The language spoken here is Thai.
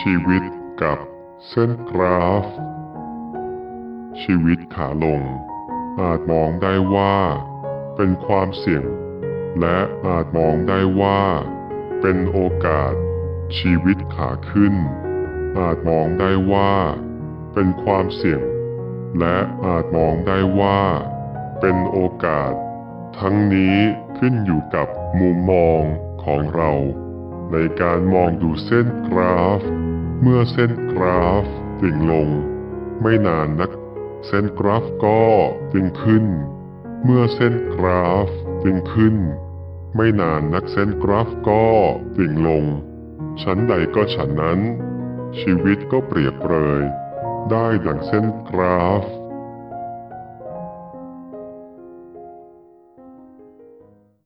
ชีวิตกับเส้นกราฟ ชีวิตขาลง อาจมองได้ว่า เป็นความเสี่ยง และอาจมองได้ว่า เป็นโอกาส ชีวิตขาขึ้น อาจมองได้ว่า เป็นความเสี่ยง และอาจมองได้ว่า เป็นโอกาส ทั้งนี้ขึ้นอยู่กับมุมมองของเรา ในการมองดูเส้นกราฟ เมื่อเส้นกราฟดิ่งลง ไม่นานนัก เส้นกราฟก็ดิ่งขึ้น เมื่อเส้นกราฟดิ่งขึ้น ไม่นานนักเส้นกราฟก็ดิ่งลง ชั้นใดก็ฉันนั้น ชีวิตก็เปรียบเปรย ได้ดังเส้นกราฟ